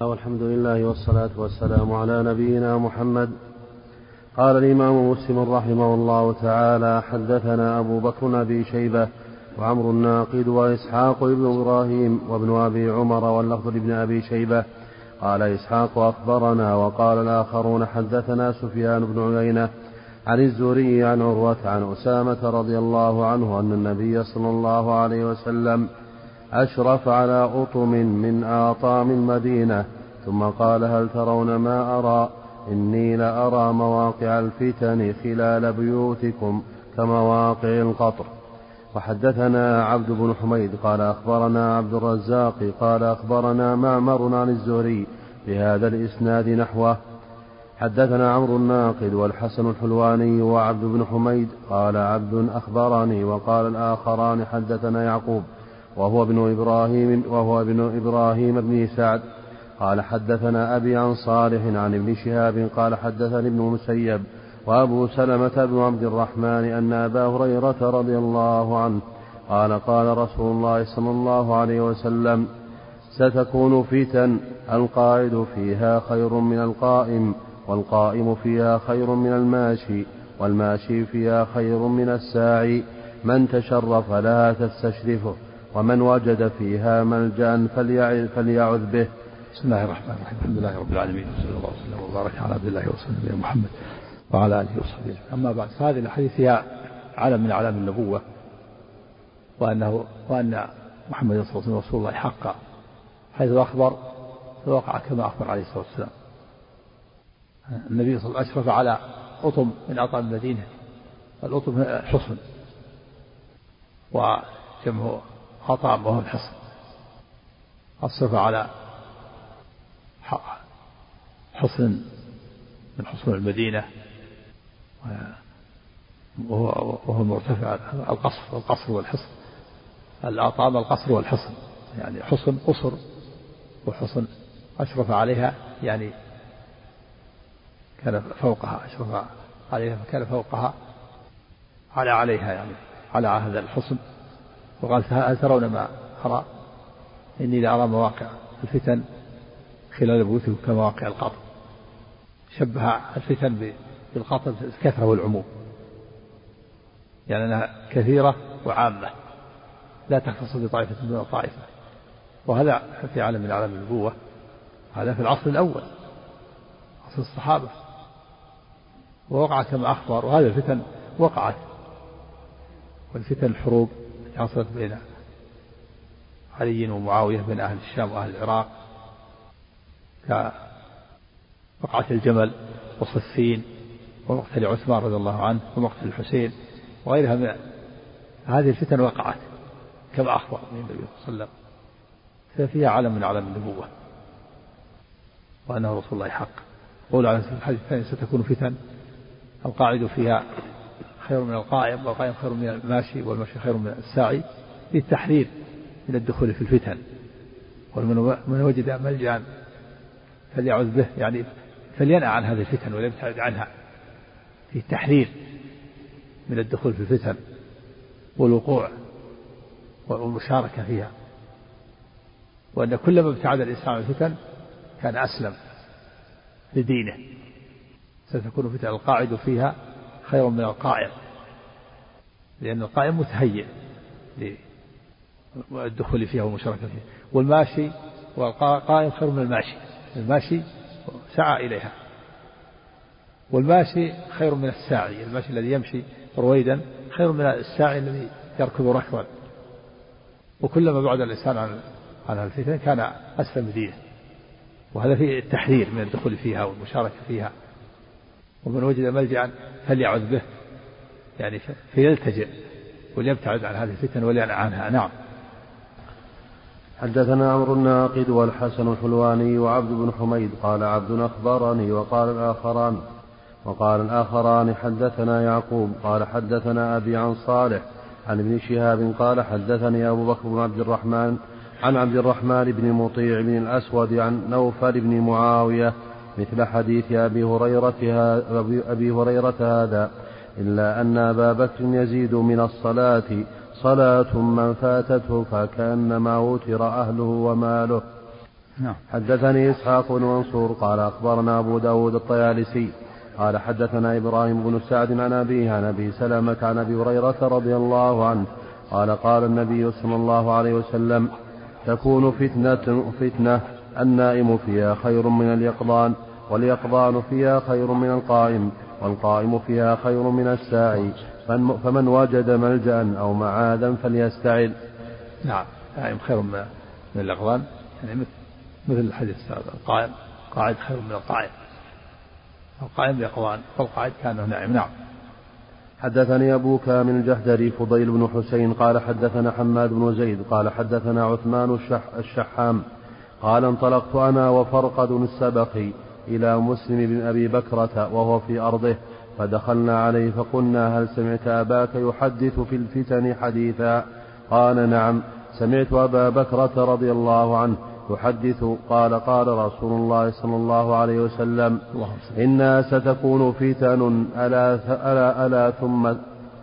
والحمد لله والصلاة والسلام على نبينا محمد. قال الإمام مسلم رحمه الله تعالى حدثنا أبو بكر أبي شيبة وعمر الناقد وإسحاق ابن إبراهيم وابن أبي عمر واللفظ ابن أبي شيبة. قال إسحاق أخبرنا وقال الآخرون حدثنا سفيان بن عيينة عن الزهري عن عروة عن أسامة رضي الله عنه أن النبي صلى الله عليه وسلم أشرف على أطم من آطام المدينة. ثم قال هل ترون ما أرى؟ إني لأرى مواقع الفتن خلال بيوتكم كمواقع القطر. وحدثنا عبد بن حميد قال أخبرنا عبد الرزاق قال أخبرنا معمر عن الزهري بهذا الإسناد نحوه. حدثنا عمرو الناقد والحسن الحلواني وعبد بن حميد قال عبد أخبرني وقال الآخران حدثنا يعقوب وهو ابن إبراهيم وهو ابن إبراهيم بن سعد. قال حدثنا أبي عن صالح عن ابن شهاب قال حدثني ابن مسيب وأبو سلمة بن عبد الرحمن أن أبا هريرة رضي الله عنه قال قال رسول الله صلى الله عليه وسلم ستكون فتن القاعد فيها خير من القائم والقائم فيها خير من الماشي والماشي فيها خير من الساعي. من تشرف لها تستشرفه. ومن وجد فيها ملجأ فليعذ به. بسم الله الرحمن الرحيم. الحمد لله رب العالمين. وصلى الله وسلم وبارك على عبد الله ورسوله محمد وعلى آله وصحبه أما بعد فهذه الأحاديث هي علم من اعلام النبوة وانه وأن محمد صلى الله عليه وسلم رسول الله حقا حيث أخبر فوقع كما أخبر عليه الصلاة والسلام. النبي صلى الله عليه وسلم أشرف على أطم من أطعم المدينة الأطم حصن وجمع أطعم وهو الحصن. أشرف على حصن من حصون المدينة وهو وهو مرتفع القصر القصر والحصن. الأطعام القصر والحصن يعني حصن قصر وحصن أشرف عليها يعني كان فوقها أشرف عليها فكان فوقها على عليها يعني على هذا الحصن. وقال هل ترون ما أرى؟ إني لأرى مواقع الفتن خلال بيوتكم كمواقع القطر. شبه الفتن بالقطر الكثرة والعموم. يعني أنها كثيرة وعامة. لا تختص بطائفة دون طائفة. وهذا في عالم من أعلام النبوة. هذا في العصر الأول. عصر الصحابة. ووقع كما أخبر. وهذه الفتن وقعت. والفتن الحروب حصلت بين علي ومعاوية بين أهل الشام وأهل العراق كوقعة الجمل وصفين ومقتل عثمان رضي الله عنه ومقتل الحسين وغيرها من هذه الفتن وقعت كما أخبر النبي صلى الله عليه وسلم. ففيها علم من علم النبوة وأنه رسول الله حق. قول على الحديث الثاني ستكون فتن القاعد فيها خير من القائم والقائم خير من الماشي والماشي خير من الساعي للتحذير من الدخول في الفتن. ومن وجد ملجأ فليعوذ به يعني فلينأى عن هذه الفتن وليبتعد عنها. في التحذير من الدخول في الفتن والوقوع والمشاركة فيها. وأن كلما ابتعد الإنسان عن الفتن كان أسلم لدينه. ستكون فتن القاعد فيها خير من القائم لأن القائم متهيئ للدخول فيها والمشاركة فيها والماشي والقائم خير من الماشي الماشي سعى إليها. والماشي خير من الساعي الماشي الذي يمشي رويدا خير من الساعي الذي يركض ركضا وكلما بعد الإنسان عن عن الفتن كان أسلم دينه وهذا فيه التحذير من الدخول فيها والمشاركة فيها. ومن وجد ملجأ فليعذ به. يعني فيلتجئ وليبتعد عن هذه الفتن ولينع عنها. نعم. حدثنا عمرو الناقد والحسن الحلواني وعبد بن حميد قال عبد أخبرني وقال الآخران وقال الآخران حدثنا يعقوب قال حدثنا أبي عن صالح عن ابن شهاب قال حدثني أبو بكر بن عبد الرحمن عن عبد الرحمن بن مطيع بن الأسود عن نوفل بن معاوية مثل حديث أبي هريرة أبي هريرة هذا إلا أن أبا بكر يزيد من الصلاة صلاة من فاتته فكأنما وتر أهله وماله نعم. حدثني إسحاق بن منصور قال أخبرنا أبو داود الطيالسي قال حدثنا إبراهيم بن سعد عن أبيه عن أبي سلمة عن أبي هريرة رضي الله عنه قال قال النبي صلى الله عليه وسلم تكون فتنة فتنة النائم فيها خير من اليقظان واليقظان فيها خير من القائم والقائم فيها خير من الساعي. فمن وجد ملجأ أو معاذا فليستعل نعم النائم خير من اليقظان يعني مثل مثل الحديث القائم قاعد خير من القائم. القائم يقظان والقاعد كان نائم نعم. حدثني أبو كامل الجحدري فضيل بن حسين قال حدثنا حماد بن زيد قال حدثنا عثمان الشح الشحام قال انطلقت أنا وفرقد السبقي إلى مسلم بن أبي بكرة وهو في أرضه فدخلنا عليه فقلنا هل سمعت أباك يحدث في الفتن حديثا؟ قال نعم سمعت أبا بكرة رضي الله عنه يحدث قال قال رسول الله صلى الله عليه وسلم إنها ستكون فتن ألا, ألا, ألا ثم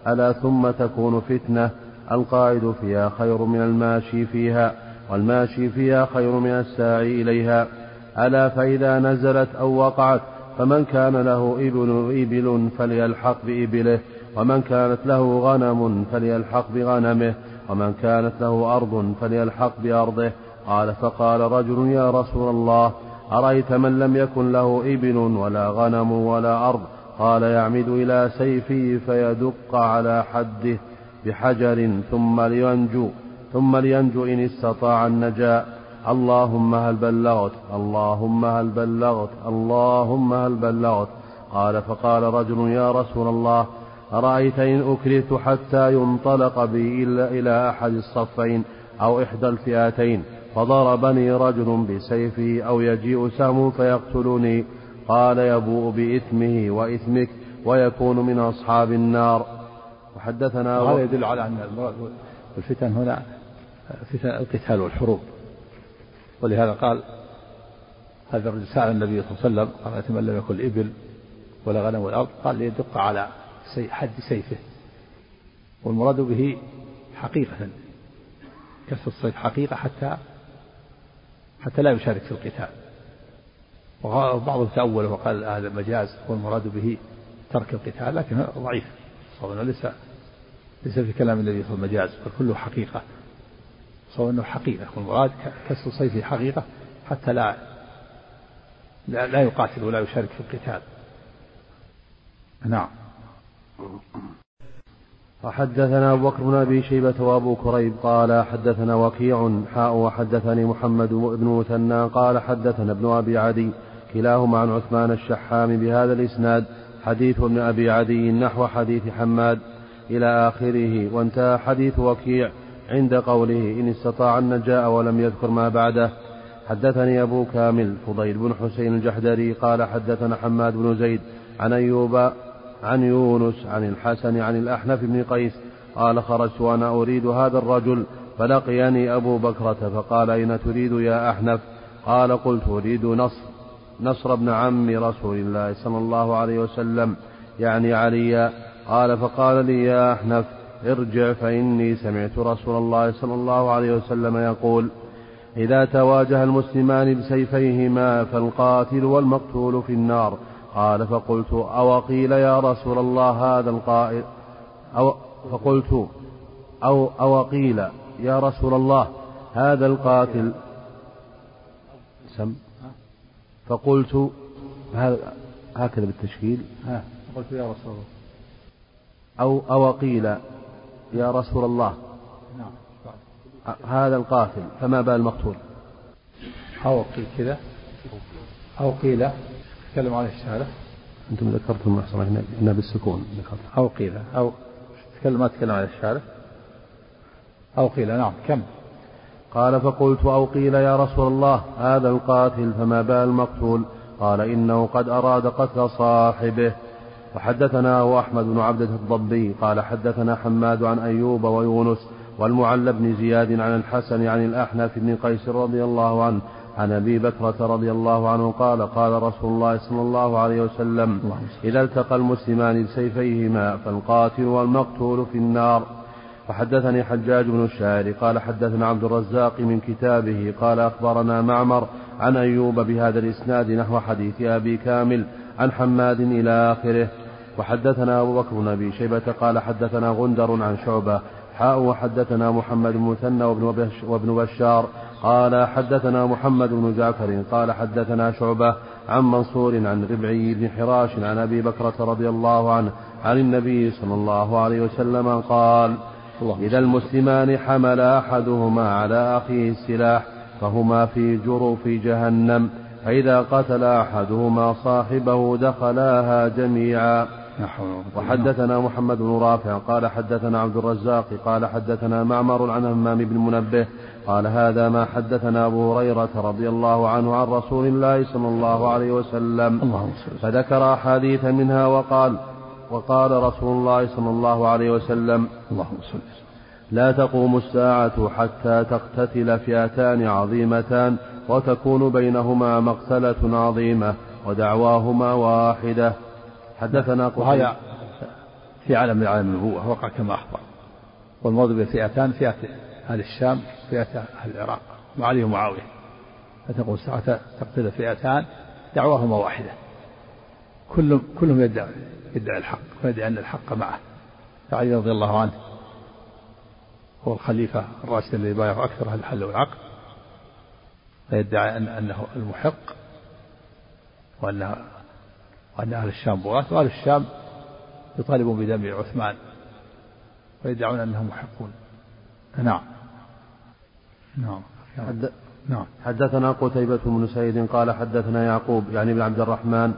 ألا ثم تكون فتنة القائد فيها خير من الماشي فيها. والماشي فيها خير من الساعي إليها. ألا فإذا نزلت أو وقعت فمن كان له إبل إبل فليلحق بإبله ومن كانت له غنم فليلحق بغنمه ومن كانت له أرض فليلحق بأرضه. قال فقال رجل يا رسول الله أرأيت من لم يكن له إبل ولا غنم ولا أرض؟ قال يعمد إلى سيفه فيدق على حده بحجر ثم لينجو. ثم لينجو إن استطاع النجاة اللهم هل بلغت اللهم هل بلغت اللهم هل بلغت. قال فقال رجل يا رسول الله أرأيت إن أكرهت حتى ينطلق بي إلى أحد الصفين أو إحدى الفئتين فضربني رجل بسيفه أو يجيء سهم فيقتلني قال يبوء بإثمه وإثمك ويكون من أصحاب النار. وحدثنا هذا يدل على أن الفتن هنا القتال والحروب. ولهذا قال هذا الرجل سأل النبي صلى الله عليه وسلم قال من لم يكن الإبل ولا غنم ولا أرض قال ليدق على حد سيفه. والمراد به حقيقة كسر الصيف حقيقة حتى حتى لا يشارك في القتال. وبعضهم تأول وقال هذا مجاز. والمراد به ترك القتال لكن ضعيف. إنه ليس ليس في كلام النبي صلى الله عليه وسلم مجاز بل كله حقيقة. صواب إنه حقيقة والمراد كسر صيفه حقيقة حتى لا لا, لا يقاتل ولا يشارك في القتال. نعم. وحدثنا أبو بكر بن أبي شيبة وأبو كريب قال حدثنا وكيع حاء وحدثني محمد بن مثنى قال حدثنا ابن أبي عدي كلاهما عن عثمان الشحام بهذا الإسناد حديث ابن أبي عدي نحو حديث حماد إلى آخره وانتهى حديث وكيع عند قوله إن استطاع النجاء ولم يذكر ما بعده. حدثني أبو كامل فضيل بن حسين الجحدري قال حدثنا حماد بن زيد عن أيوب عن يونس عن الحسن عن الأحنف بن قيس قال خرجت وأنا أريد هذا الرجل فلقيني أبو بكرة فقال أين تريد يا أحنف؟ قال قلت أريد نصر نصر ابن عم رسول الله صلى الله عليه وسلم يعني عليا قال فقال لي يا أحنف ارجع فإني سمعت رسول الله صلى الله عليه وسلم يقول إذا تواجه المسلمان بسيفيهما فالقاتل والمقتول في النار. قال فقلت أو قيل يا رسول الله هذا القائل؟ أو فقلت أو أو قيل يا رسول الله هذا القاتل؟ سم. فقلت هكذا بالتشكيل. قلت يا رسول الله. أو أو قيل يا رسول الله. نعم هذا القاتل فما بال المقتول. أو قيل كذا أو قيل تكلم عليه الشهادة. أنتم ذكرتم محصرة هنا بالسكون ذكرت أو قيل أو تكلم ما تكلم على الشهادة. أو قيل نعم كم؟ قال فقلت أو قيل يا رسول الله هذا القاتل فما بال المقتول. قال إنه قد أراد قتل صاحبه. وحدثنا هو أحمد بن عبدة الضبي قال حدثنا حماد عن أيوب ويونس والمعلى بن زياد عن الحسن عن الأحنف بن قيس رضي الله عنه عن أبي بكرة رضي الله عنه قال قال رسول الله صلى الله عليه وسلم إذا التقى المسلمان بسيفيهما فالقاتل والمقتول في النار. وحدثني حجاج بن الشاعر قال حدثنا عبد الرزاق من كتابه قال أخبرنا معمر عن أيوب بهذا الإسناد نحو حديث أبي كامل عن حماد إلى آخره. وحدثنا أبو بكر بن أبي شيبة قال حدثنا غندر عن شعبة حاء وحدثنا محمد بن مثنى وابن بشار قال حدثنا محمد بن جعفر قال حدثنا شعبة عن منصور عن ربعي بن حراش عن أبي بكرة رضي الله عنه عن النبي صلى الله عليه وسلم قال إذا المسلمان حمل أحدهما على أخيه السلاح فهما في جرف جهنم فإذا قتل أحدهما صاحبه دخلاها جميعا. وحدثنا محمد بن رافع قال حدثنا عبد الرزاق قال حدثنا معمر عن همام بن منبه قال هذا ما حدثنا أبو هريرة رضي الله عنه عن رسول الله صلى الله عليه وسلم. فذكر أحاديث منها وقال وقال رسول الله صلى الله عليه وسلم اللهم صل لا تقوم الساعة حتى تقتتل فئتان عظيمتان وتكون بينهما مقتلة عظيمة ودعواهما واحدة. حدثنا وهذا في عالم من عالم النبوة وقع كما أخبر. والمرض بفئتان فئة أهل الشام فئة أهل العراق وعلي ومعاوية. فتقول الساعة تقتل فئتان دعواهما واحدة. كلهم كلهم يدعي يدعي الحق ويدعي أن الحق معه. فعلي رضي الله عنه هو الخليفة الراشد الذي بايعه أكثر أهل الحل والعقد. فيدعي أن أنه المحق وأن وأن أهل الشام بغاة وأهل الشام يطالبون بدم عثمان ويدعون أنهم محقون. نعم. نعم. حد... نعم. حدثنا قتيبة بن سعيد قال حدثنا يعقوب يعني بن عبد الرحمن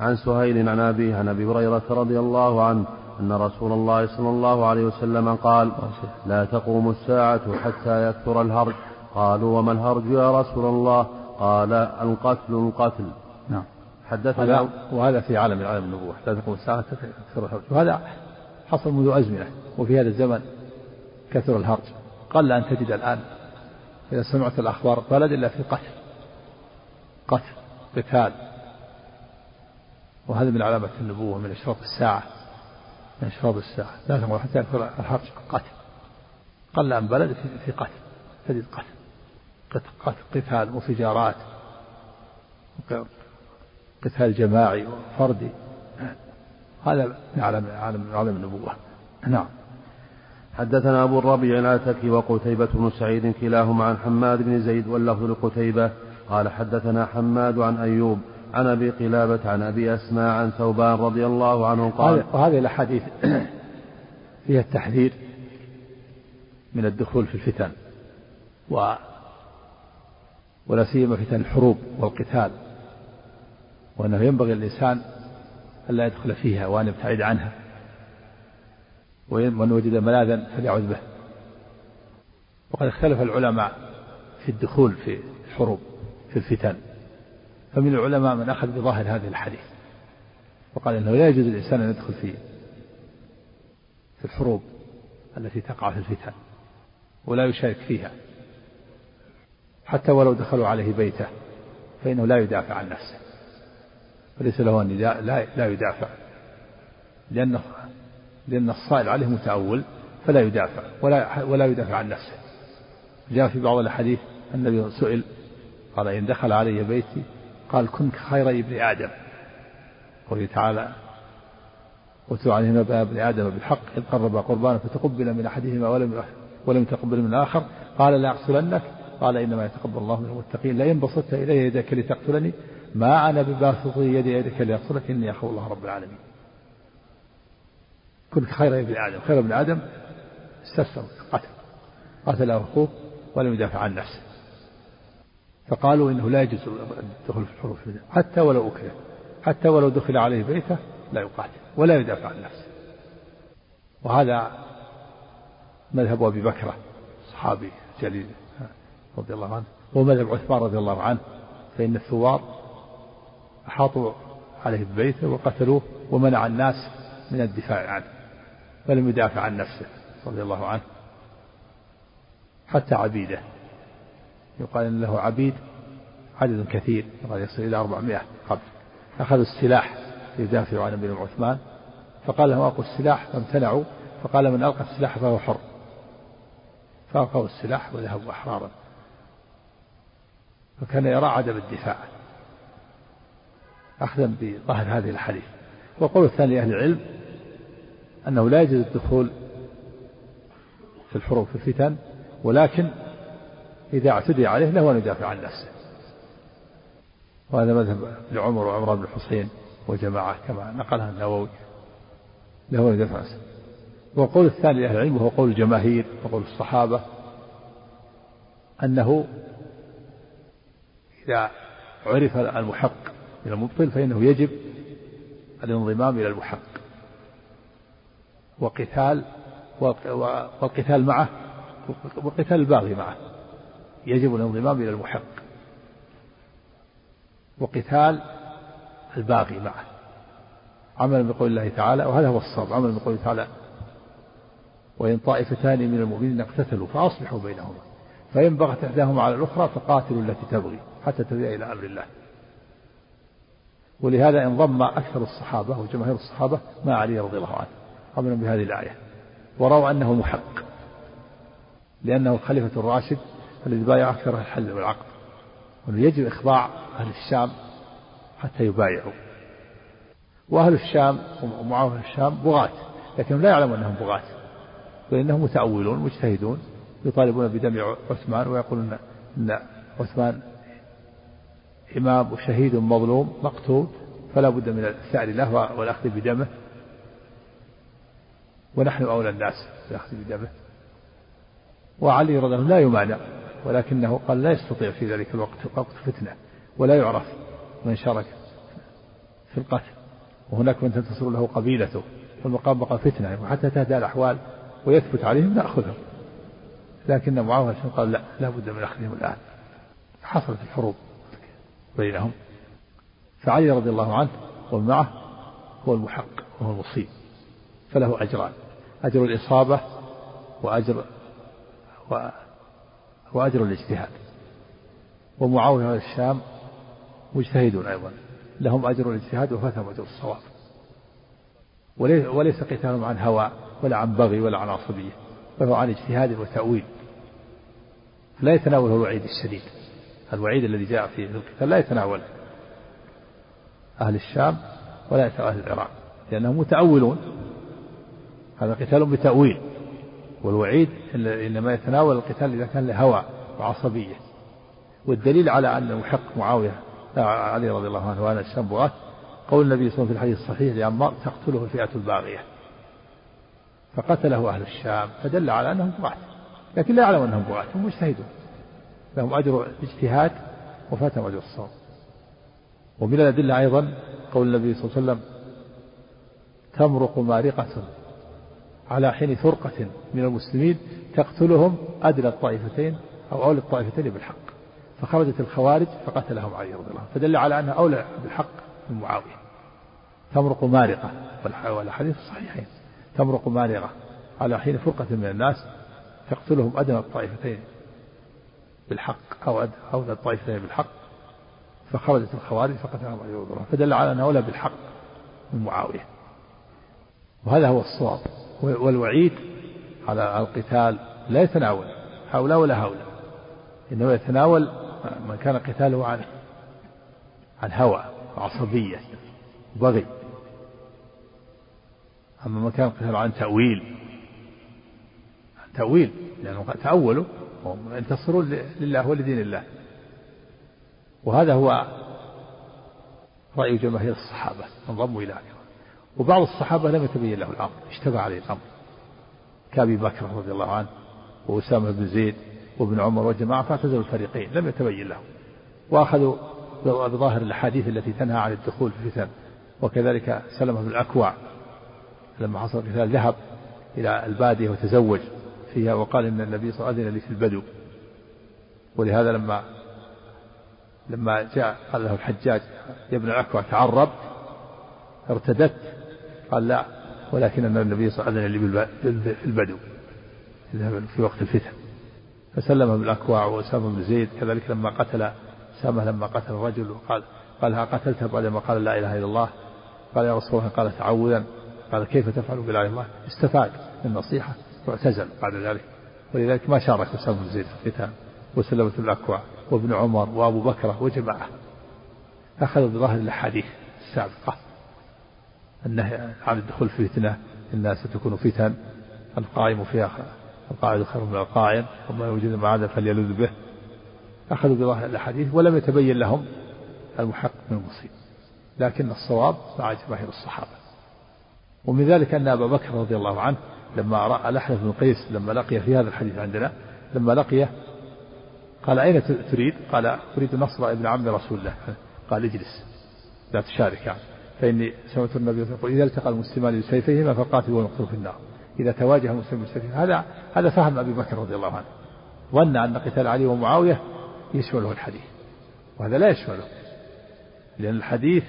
عن سهيل عن أبيه عن أبي هريرة رضي الله عنه أن رسول الله صلى الله عليه وسلم قال لا تقوم الساعة حتى يكثر الهرج. قالوا وما الهرج يا رسول الله؟ قال القتل القتل. نعم. حدثنا وهذا في عالم عالم النبوة. لا تقوم الساعة كثر الهرج وهذا حصل منذ أزمنة وفي هذا الزمن كثر الهرج قل أن تجد الآن إذا سمعت الأخبار بلد إلا في قتل. قتل قتال. وهذا من علامة النبوة من أشراط الساعة. من أشراط الساعة. لا تقوم حتى يكثر الهرج قتل. قل أن بلد في قتل. تجد قتل قتال وفجارات. قتال جماعي وفردي. هذا من عالم عالم عالم النبوة. نعم. حدثنا أبو الربيع العتكي وقتيبة بن سعيد كلاهما عن حماد بن زيد واللفظ لقتيبة. قال حدثنا حماد عن أيوب عن أبي قلابة عن أبي أسماء عن ثوبان رضي الله عنه قال وهذه الأحاديث فيها التحذير من الدخول في الفتن و ولا سيما فتن الحروب والقتال. وأنه ينبغي الإنسان ألا يدخل فيها وأن يبتعد عنها. ومن وجد ملاذا فليعوذ به. وقد اختلف العلماء في الدخول في الحروب في الفتن. فمن العلماء من أخذ بظاهر هذه الحديث. وقال إنه لا يجوز للإنسان أن يدخل في في الحروب التي تقع في الفتن ولا يشارك فيها. حتى ولو دخلوا عليه بيته فإنه لا يدافع عن نفسه. وليس له أن لا, لا يدافع. لأنه لأن الصائل عليه متأول فلا يدافع ولا ولا يدافع عن نفسه. جاء في بعض الأحاديث النبي سئل قال إن دخل علي بيتي قال كن خير ابن آدم. قوله تعالى واتلو عليهم ابن آدم بالحق إذ قرب قربانا فتقبل من أحدهما ولم ولم يتقبل من الآخر. قال لا أقتلنك. قال إنما يتقبل الله من المتقين لئن بسطت إلي يدك لتقتلني. ما أنا بباسط يدي يدك لأقتلك إني أخاف الله رب العالمين. كن خير ابن آدم. خير ابن آدم استسلم قتل. قتل أخوه ولم يدافع عن نفسه. فقالوا إنه لا يجوز الدخول في الحروب حتى ولو أكره حتى ولو دخل عليه بيته لا يقاتل ولا يدافع عن نفسه. وهذا مذهب أبي بكرة صحابي جليل رضي الله عنه ومذهب عثمان رضي الله عنه فإن الثوار أحاطوا عليه ببيته وقتلوه ومنع الناس من الدفاع عنه ولم يدافع عن نفسه رضي الله عنه حتى عبيده. يقال إن له عبيد عدد كثير قد يصل إلى أربعمائة قبل. أخذوا السلاح ليدافعوا عن ابن عثمان فقال لهم ألقوا السلاح فامتنعوا فقال من ألقى السلاح فهو حر. فألقوا السلاح وذهبوا أحرارا. فكان يرى عدم الدفاع. أخذا بظاهر هذه الحديث وقول الثاني لأهل العلم أنه لا يجوز الدخول في الحروب في الفتن ولكن إذا اعتدي عليه له أن يدافع عن نفسه. وهذا مذهب لعمر وعمر بن الحسين وجماعة كما نقلها النووي له أن يدافع عن نفسه. وقول الثاني لأهل العلم وهو قول الجماهير وقول الصحابة أنه إذا عرف المحق من المبطل فإنه يجب الانضمام إلى المحق. وقتال والقتال معه وقتال الباغي معه. يجب الانضمام إلى المحق. وقتال الباغي معه. عملا بقول الله تعالى وهذا هو الصواب عملا بقوله تعالى. وإن طائفتان من المؤمنين اقتتلوا فأصلحوا بينهما. فإن بغت إحداهما على الأخرى فقاتلوا التي تبغي حتى تبيع إلى أمر الله. ولهذا انضم أكثر الصحابة وجماهير الصحابة مع علي رضي الله عنه. عملا بهذه الآية. ورأوا أنه محق. لأنه الخليفة الراشد الذي بايع أكثر الحل والعقد. وأنه يجب إخضاع أهل الشام حتى يبايعوا. وأهل الشام ومعاون أهل الشام بغاة. لكنهم لا يعلمون أنهم بغاة. وإنهم متأولون مجتهدون يطالبون بدم عثمان ويقولون أن عثمان إمام وشهيد مظلوم مقتول فلا بد من السعي له والأخذ بدمه. ونحن أولى الناس بالأخذ بدمه. وعلي رضي الله لا يمانع ولكنه قال لا يستطيع في ذلك الوقت وقت فتنة ولا يعرف من شارك في القتل. وهناك من تنتصر له قبيلته فالمقام بقى فتنة وحتى تهدى الأحوال ويثبت عليهم نأخذهم. لكن معاوية قال لا لا بد من أخذهم الآن. حصلت الحروب. بينهم. فعلي رضي الله عنه ومعه هو المحق وهو المصيب فله أجران أجر الإصابة وأجر و وأجر الاجتهاد. ومعاوية الشام مجتهدون أيضا لهم أجر الاجتهاد وفاتهم أجر الصواب. وليس قتالهم عن هوى ولا عن بغي ولا عن عصبية بل هو عن اجتهاد وتأويل لا يتناوله الوعيد الشديد. الوعيد الذي جاء في القتال لا يتناول أهل الشام ولا يتناول أهل العراق لأنهم متأولون. هذا قتال بتأويل والوعيد إنما يتناول القتال إذا كان له هوى وعصبية. والدليل على أن محق معاوية علي رضي الله عنه وأنا الشام بغاة قول النبي صلى الله عليه وسلم في الحديث الصحيح لعمار تقتله الفئة الباغية. فقتله أهل الشام فدل على أنهم بغاة لكن لا يعلم أنهم بغاة هم مجتهدون. لهم أجر الاجتهاد وفاتهم أجر الصوم. ومن الأدلة أيضا قول النبي صلى الله عليه وسلم تمرق مارقة على حين فرقة من المسلمين تقتلهم أدنى الطائفتين أو أولى الطائفتين بالحق. فخرجت الخوارج فقتلهم علي رضي الله فدل على أنها أولى بالحق من معاوية. تمرق مارقة والحديث الصحيحين. تمرق مارقة على حين فرقة من الناس تقتلهم أدنى الطائفتين بالحق أو أولى الطائفتين بالحق فخرجت الخوارج فقتلهم الله فدل على أنها أولى بالحق من معاوية. وهذا هو الصواب. والوعيد على القتال لا يتناول هؤلاء ولا هؤلاء. إنما يتناول من كان قتاله عن عن هوى وعصبية وبغي. أما من كان قتاله عن تأويل عن تأويل لأنه تأولوا وينتصرون لله ولدين الله. وهذا هو رأي جماهير الصحابة انضموا إلى وبعض الصحابة لم يتبين له الأمر اشتبه عليه الأمر. كأبي بكر رضي الله عنه وأسامة بن زيد وابن عمر وجماعة فاعتزلوا الفريقين لم يتبين لهم. وأخذوا بظاهر الأحاديث التي تنهى عن الدخول في الفتن. وكذلك سلمة بن الأكوع لما حصل القتال ذهب إلى البادية وتزوج. فيها وقال إن النبي صلى الله عليه وسلم أذن لي في البدو. ولهذا لما لما جاء قال له الحجاج يا ابن الأكوع تعربت ارتدت قال لا ولكن النبي صلى الله عليه وسلم أذن لي في البدو في وقت الفتن. فسلم بالأكوع وأسامة بن زيد كذلك لما قتل أسامة لما قتل الرجل وقال قال ها قتلته بعدما قال لا إله إلا الله. قال يا رسول الله قال تعوذا. قال كيف تفعل بلا الله استفاد من النصيحة واعتزل بعد ذلك. ولذلك ما شارك أسامة بن زيد في القتال وسلمة بن الأكوع وابن عمر وأبو بكر وجماعة. أخذوا بظاهر الأحاديث السابقة. النهي عن الدخول في فتنة. إنها ستكون فتن. القائم فيها القاعد خير من القائم. وما يوجد معاذ فليلذ به. أخذوا بظاهر الأحاديث ولم يتبين لهم المحق من المصيب. لكن الصواب مع جماهير الصحابة. ومن ذلك أن أبا بكر رضي الله عنه لما رأى الأحنف بن قيس لما لقي في هذا الحديث عندنا لما لقيه قال أين تريد؟ قال أريد نصر ابن عم رسول الله. قال اجلس لا تشارك يعني. فإني سمعت النبي يقول إذا التقى المسلمان بسيفيهما فالقاتل والمقتول في النار. إذا تواجه المسلم بسيفه هذا هذا فهم أبي بكر رضي الله عنه. ظن أن قتال علي ومعاوية يشمله الحديث وهذا لا يشمله لأن الحديث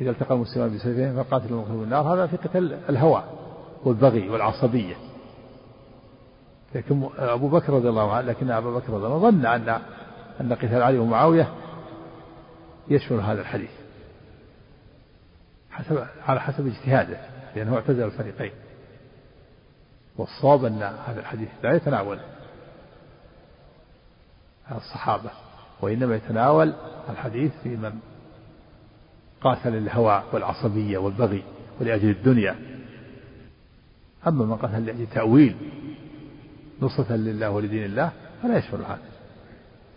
إذا التقى المسلمان بسيفين فقاتل المقتول بالنار هذا في قتال الهوى والبغي والعصبية. لكن أبو بكر رضي الله عنه لكن أبا بكر رضي الله عنه ظن أن أن قتال علي ومعاوية يشمل هذا الحديث. حسب على حسب اجتهاده لأنه اعتزل الفريقين. والصواب أن هذا الحديث لا يتناول الصحابة وإنما يتناول الحديث في من قاتل الهوى والعصبية والبغي ولأجل الدنيا. أما من قاتل لأجل تأويل نصرة لله ولدين الله فلا يشمل هذا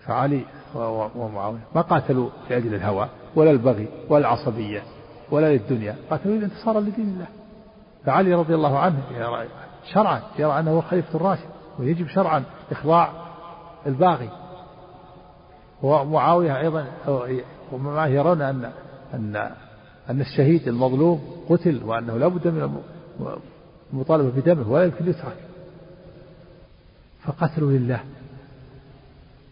فعلي ومعاوية ما قاتلوا لأجل الهوى ولا البغي ولا العصبية ولا للدنيا قاتلوا انتصارا لدين الله. فعلي رضي الله عنه يرى شرعا يرى أنه الخليفة الراشد ويجب شرعا إخضاع الباغي. ومعاوية أيضا ومعه يرون أن أن أن الشهيد المظلوم قتل وأنه لا بد من المطالبة بدمه ولا يمكن يترك فقتلوا لله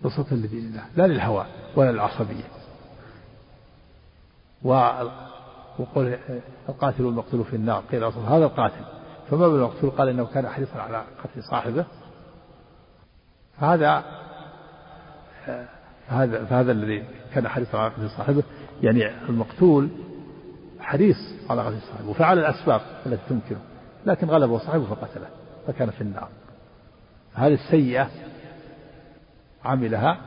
نصرة لدين الله لا للهوى ولا للعصبية. وقول القاتل والمقتول في النار قيل أصلا هذا القاتل. فما بالمقتول قال إنه كان حريصا على قتل صاحبه. فهذا فهذا فهذا الذي كان حريصا على قتل صاحبه. يعني المقتول حريص على قتل صاحبه وفعل الأسباب التي تمكنه لكن غلبه صاحبه فقتله فكان في النار. هذه السيئة عملها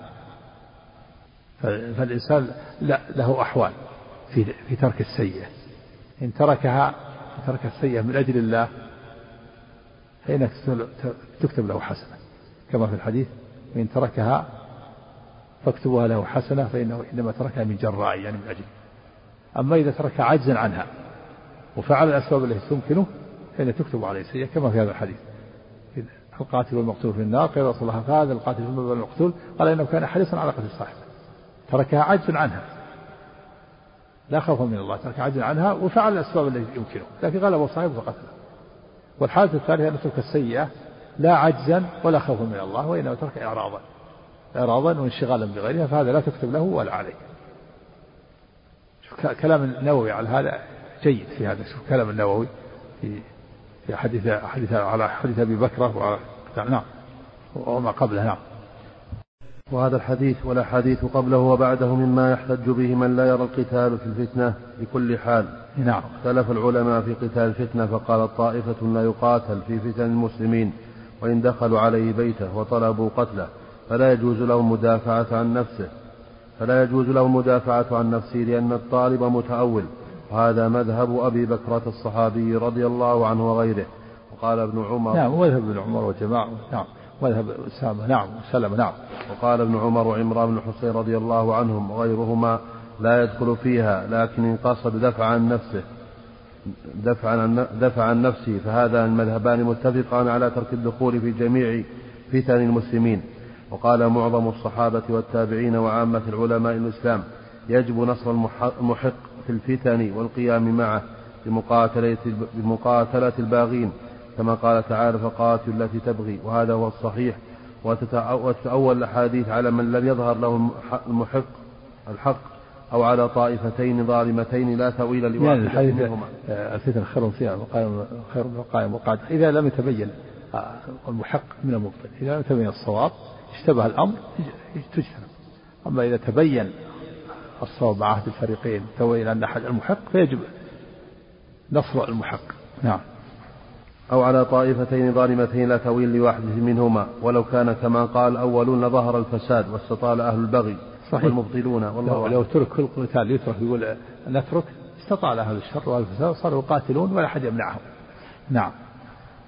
فالإنسان له أحوال في في ترك السيئة. إن تركها ترك السيئة من أجل الله فإنها تكتب له حسنة. كما في الحديث وإن تركها فاكتبوها له حسنة فإنه إنما تركها من جراء يعني من أجل. أما إذا ترك عجزا عنها وفعل الأسباب التي تمكنه فإنها تكتب عليه سيئة كما في هذا الحديث. القاتل والمقتول في النار قيل رسول الله فهذا القاتل والمقتول قال إنه كان حريصا على قتل صاحبه. تركها عجزا عنها. لا خوفا من الله ترك عجزا عنها وفعل الأسباب التي يمكنه. لكن غلبه صاحبه فقتله والحالة الثالثة أن ترك السيئة لا عجزا ولا خوفا من الله وإنما ترك إعراضا إعراضا وانشغالا بغيرها فهذا لا تكتب له ولا عليه. شوف كلام النووي على هذا جيد في هذا. شوف كلام النووي في في حديث حديث على حديث أبي بكرة نعم وما قبله نعم. وهذا الحديث والأحاديث قبله وبعده مما يحتج به من لا يرى القتال في الفتنة بكل حال. نعم. اختلف العلماء في قتال الفتنة فقال طائفة لا يقاتل في فتن المسلمين وإن دخلوا عليه بيته وطلبوا قتله. فلا يجوز له المدافعة عن نفسه فلا يجوز له المدافعة عن نفسه لأن الطالب متأول. وهذا مذهب أبي بكرة الصحابي رضي الله عنه وغيره. وقال ابن عمر نعم وذهب ابن عمر وجماعة نعم وذهب أسامة نعم وسلم نعم. وقال ابن عمر وعمران بن حسين رضي الله عنهم وغيرهما لا يدخل فيها لكن إن قصد دفع عن نفسه دفع عن دفع عن نفسه. فهذا المذهبان متفقان على ترك الدخول في جميع فتن المسلمين. وقال معظم الصحابة والتابعين وعامة العلماء الإسلام يجب نصر المحق في الفتن والقيام معه بمقاتلة, بمقاتلة الباغين كما قال تعالى فقاتل التي تبغي وهذا هو الصحيح. وتتأول الأحاديث على من لم يظهر له المحق الحق أو على طائفتين ظالمتين لا تأويل لواحد يعني الحديث الفتن خير فيها خير من القائم والقاعد إذا لم يتبين المحق من المبطل. إذا لم يتبين الصواب اشتبه الأمر تجتنب. أما إذا تبين الصواب مع أحد الفريقين تبين أن أحد المحق فيجب نصر المحق. نعم. أو على طائفتين ظالمتين لا تأويل لواحد منهما ولو كان كما قال الأولون لظهر الفساد واستطال أهل البغي صحيح. والمبطلون. والله لو, لو ترك كل قتال يترك يقول نترك استطال أهل الشر والفساد صاروا يقاتلون ولا أحد يمنعهم. نعم.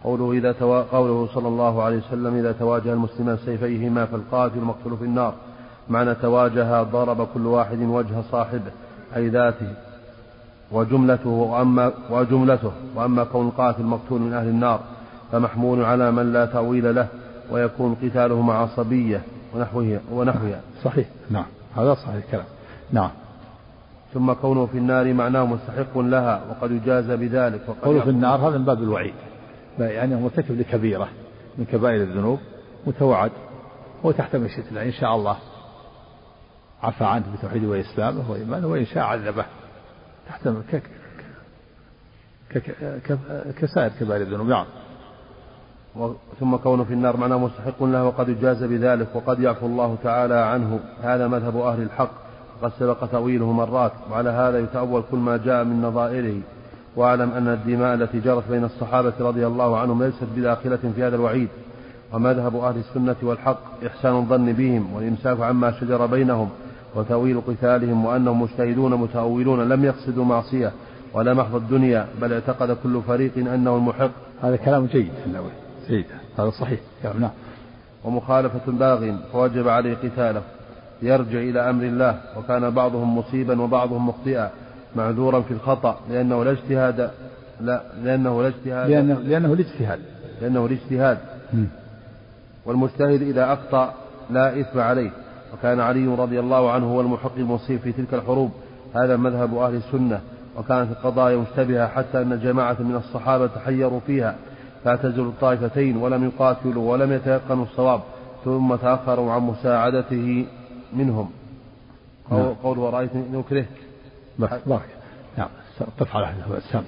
قوله إذا توا... قوله صلى الله عليه وسلم إذا تواجه المسلمان سيفيهما فالقاتل مقتول في النار. معنى تواجه ضرب كل واحد وجه صاحبه أي ذاته. وجملته وأما وجملته وأما كون القاتل مقتول من أهل النار فمحمول على من لا تأويل له ويكون قتاله مع عصبية ونحوها ونحوها. صحيح. نعم. هذا صحيح الكلام. نعم. ثم كونه في النار معناه مستحق لها وقد يجاز بذلك قوله في النار هذا من باب الوعيد. يعني مرتكب لكبيرة من كبائر الذنوب متوعد هو تحت مشيئة الله إن شاء الله عفى عنه بتوحيده وإسلامه وإيمانه وإن شاء عذبه. تحت. كسائر كبائر الذنوب نعم. ثم كونه في النار معناه مستحق له وقد يجاز بذلك وقد يعفو الله تعالى عنه. هذا مذهب أهل الحق وقد سبق تأويله مرات وعلى هذا يتأول كل ما جاء من نظائره. واعلم أن الدماء التي جرت بين الصحابة رضي الله عنهم ليست بداخلة في هذا الوعيد ومذهب أهل السنة والحق إحسان الظن بهم والإمساك عما شجر بينهم وتأويل قتالهم وأنهم مجتهدون متأولون لم يقصدوا معصية ولا محض الدنيا بل اعتقد كل فريق أنه المحق. هذا كلام جيد النووي جيد. هذا صحيح. نعم. ومخالفة باغ فوجب عليه قتاله يرجع إلى أمر الله وكان بعضهم مصيبا وبعضهم مخطئا. معذورا في الخطأ لأنه لا اجتهاد. لا لأنه لا اجتهاد. لأنه, لأنه الاجتهاد لأنه الاجتهاد والمجتهد إذا أخطأ لا إثم عليه. وكان علي رضي الله عنه هو المحق المصيب في تلك الحروب. هذا مذهب أهل السنة. وكانت القضايا مشتبهة حتى أن جماعة من الصحابة تحيروا فيها. فاعتزلوا الطائفتين ولم يقاتلوا ولم يتيقنوا الصواب. ثم تأخروا عن مساعدته منهم. نعم. قول ورأيت نكره بارك. نعم قف على السام